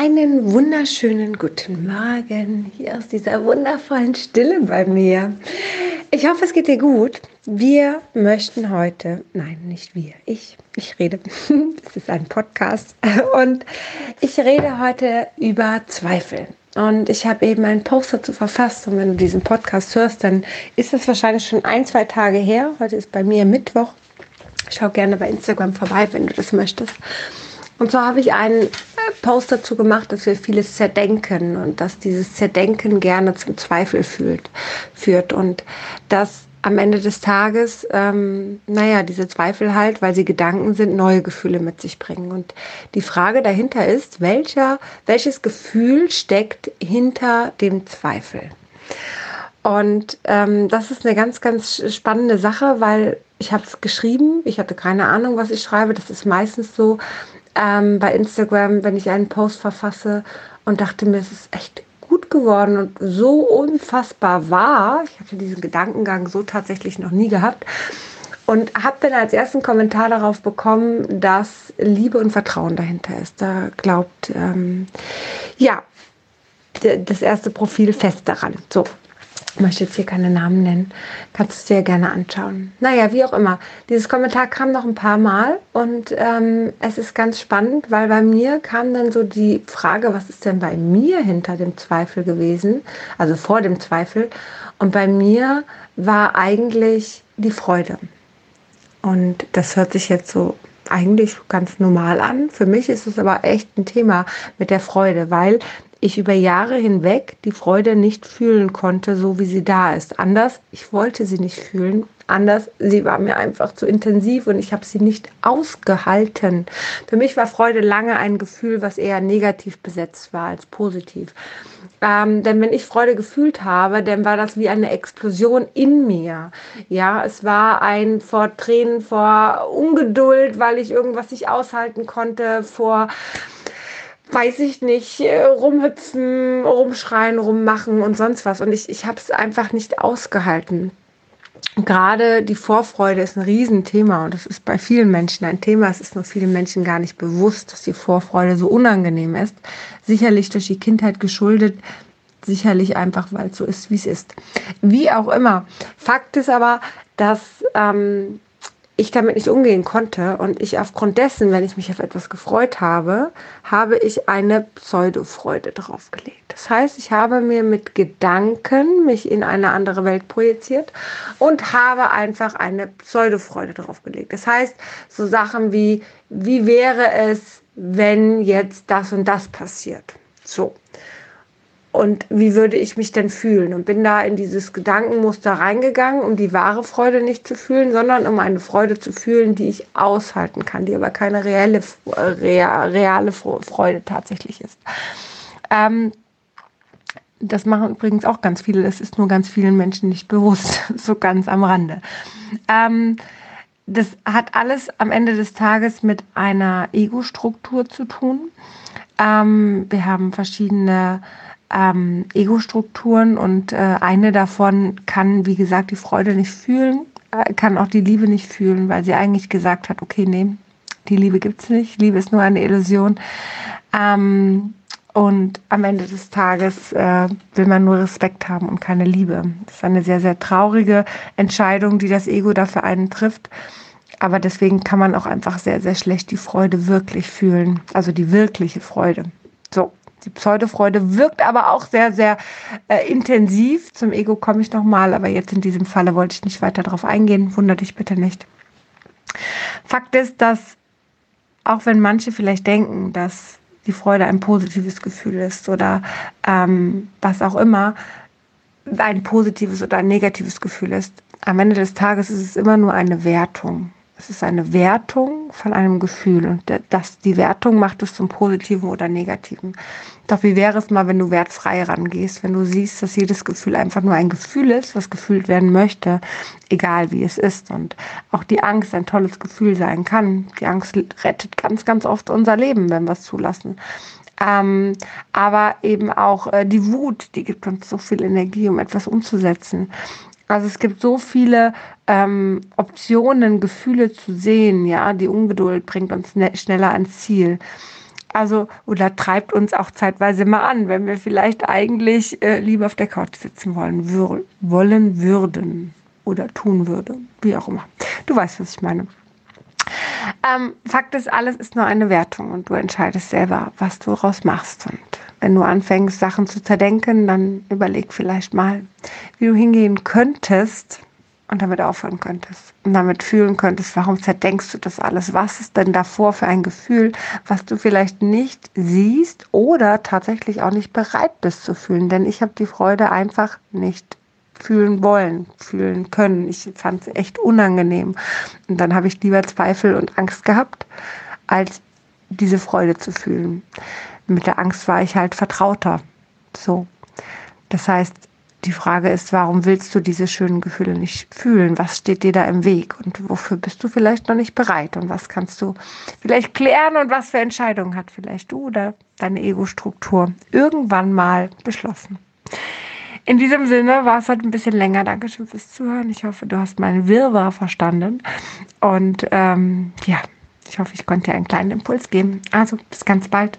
Einen wunderschönen guten Morgen hier aus dieser wundervollen Stille bei mir. Ich hoffe, es geht dir gut. Wir möchten heute, nein, nicht wir, ich, ich rede, es ist ein Podcast und ich rede heute über Zweifel. Und ich habe eben einen Post dazu verfasst und wenn du diesen Podcast hörst, dann ist das wahrscheinlich schon ein, zwei Tage her. Heute ist bei mir Mittwoch. Schau gerne bei Instagram vorbei, wenn du das möchtest. Und zwar habe ich einen Post dazu gemacht, dass wir vieles zerdenken und dass dieses Zerdenken gerne zum Zweifel fühlt, führt und dass am Ende des Tages, ähm, naja, diese Zweifel halt, weil sie Gedanken sind, neue Gefühle mit sich bringen. Und die Frage dahinter ist, welcher, welches Gefühl steckt hinter dem Zweifel? Und ähm, das ist eine ganz, ganz spannende Sache, weil ich habe es geschrieben, ich hatte keine Ahnung, was ich schreibe. Das ist meistens so, ähm, bei Instagram, wenn ich einen Post verfasse und dachte mir, es ist echt gut geworden und so unfassbar wahr. Ich hatte diesen Gedankengang so tatsächlich noch nie gehabt. Und habe dann als ersten Kommentar darauf bekommen, dass Liebe und Vertrauen dahinter ist. Da glaubt, ähm, ja, das erste Profil fest daran. So, ich möchte jetzt hier keine Namen nennen, kannst du dir gerne anschauen. Naja, wie auch immer. Dieses Kommentar kam noch ein paar Mal und ähm, es ist ganz spannend, weil bei mir kam dann so die Frage, was ist denn bei mir hinter dem Zweifel gewesen, also vor dem Zweifel. Und bei mir war eigentlich die Freude. Und das hört sich jetzt so eigentlich ganz normal an. Für mich ist es aber echt ein Thema mit der Freude, weil ich über Jahre hinweg die Freude nicht fühlen konnte, so wie sie da ist. Anders, ich wollte sie nicht fühlen. Anders, sie war mir einfach zu intensiv und ich habe sie nicht ausgehalten. Für mich war Freude lange ein Gefühl, was eher negativ besetzt war als positiv. Ähm, denn wenn ich Freude gefühlt habe, dann war das wie eine Explosion in mir. Ja, es war ein vor Tränen, vor Ungeduld, weil ich irgendwas nicht aushalten konnte, vor weiß ich nicht, äh, rumhüpfen, rumschreien, rummachen und sonst was. Und ich, ich habe es einfach nicht ausgehalten. Gerade die Vorfreude ist ein Riesenthema und das ist bei vielen Menschen ein Thema. Es ist nur vielen Menschen gar nicht bewusst, dass die Vorfreude so unangenehm ist. Sicherlich durch die Kindheit geschuldet, sicherlich einfach, weil es so ist, wie es ist. Wie auch immer. Fakt ist aber, dass ähm, ich damit nicht umgehen konnte und ich aufgrund dessen, wenn ich mich auf etwas gefreut habe, habe ich eine Pseudo-Freude draufgelegt. Das heißt, ich habe mir mit Gedanken mich in eine andere Welt projiziert und habe einfach eine Pseudo-Freude draufgelegt. Das heißt, so Sachen wie, wie wäre es, wenn jetzt das und das passiert? So und wie würde ich mich denn fühlen? Und bin da in dieses Gedankenmuster reingegangen, um die wahre Freude nicht zu fühlen, sondern um eine Freude zu fühlen, die ich aushalten kann, die aber keine reelle, reale Freude tatsächlich ist. Ähm, das machen übrigens auch ganz viele, das ist nur ganz vielen Menschen nicht bewusst, so ganz am Rande. Ähm, das hat alles am Ende des Tages mit einer Ego-Struktur zu tun. Ähm, wir haben verschiedene ähm, Ego-Strukturen und äh, eine davon kann, wie gesagt, die Freude nicht fühlen, äh, kann auch die Liebe nicht fühlen, weil sie eigentlich gesagt hat, okay, nee, die Liebe gibt's nicht, Liebe ist nur eine Illusion. Ähm, und am Ende des Tages äh, will man nur Respekt haben und keine Liebe. Das ist eine sehr, sehr traurige Entscheidung, die das Ego dafür einen trifft. Aber deswegen kann man auch einfach sehr, sehr schlecht die Freude wirklich fühlen. Also die wirkliche Freude. So, die Pseudofreude wirkt aber auch sehr, sehr äh, intensiv. Zum Ego komme ich nochmal, aber jetzt in diesem Falle wollte ich nicht weiter darauf eingehen. Wunder dich bitte nicht. Fakt ist, dass auch wenn manche vielleicht denken, dass die Freude ein positives Gefühl ist oder ähm, was auch immer, ein positives oder ein negatives Gefühl ist, am Ende des Tages ist es immer nur eine Wertung. Es ist eine Wertung von einem Gefühl und das, die Wertung macht es zum Positiven oder Negativen. Doch wie wäre es mal, wenn du wertfrei rangehst, wenn du siehst, dass jedes Gefühl einfach nur ein Gefühl ist, was gefühlt werden möchte, egal wie es ist. Und auch die Angst ein tolles Gefühl sein kann. Die Angst rettet ganz, ganz oft unser Leben, wenn wir es zulassen. Ähm, aber eben auch äh, die Wut, die gibt uns so viel Energie, um etwas umzusetzen. Also es gibt so viele ähm, Optionen, Gefühle zu sehen, ja, die Ungeduld bringt uns schneller ans Ziel. Also, oder treibt uns auch zeitweise mal an, wenn wir vielleicht eigentlich äh, lieber auf der Couch sitzen wollen, wür wollen würden oder tun würde, wie auch immer. Du weißt, was ich meine. Ähm, Fakt ist, alles ist nur eine Wertung und du entscheidest selber, was du daraus machst. Und wenn du anfängst, Sachen zu zerdenken, dann überleg vielleicht mal, wie du hingehen könntest und damit aufhören könntest und damit fühlen könntest, warum zerdenkst du das alles? Was ist denn davor für ein Gefühl, was du vielleicht nicht siehst oder tatsächlich auch nicht bereit bist zu fühlen? Denn ich habe die Freude einfach nicht fühlen wollen, fühlen können. Ich fand es echt unangenehm. Und dann habe ich lieber Zweifel und Angst gehabt, als diese Freude zu fühlen. Mit der Angst war ich halt vertrauter. So. Das heißt, die Frage ist, warum willst du diese schönen Gefühle nicht fühlen? Was steht dir da im Weg? Und wofür bist du vielleicht noch nicht bereit? Und was kannst du vielleicht klären? Und was für Entscheidungen hat vielleicht du oder deine Ego-Struktur irgendwann mal beschlossen? In diesem Sinne war es heute ein bisschen länger. Dankeschön fürs Zuhören. Ich hoffe, du hast meinen Wirrwarr verstanden. Und ähm, ja, ich hoffe, ich konnte dir einen kleinen Impuls geben. Also bis ganz bald.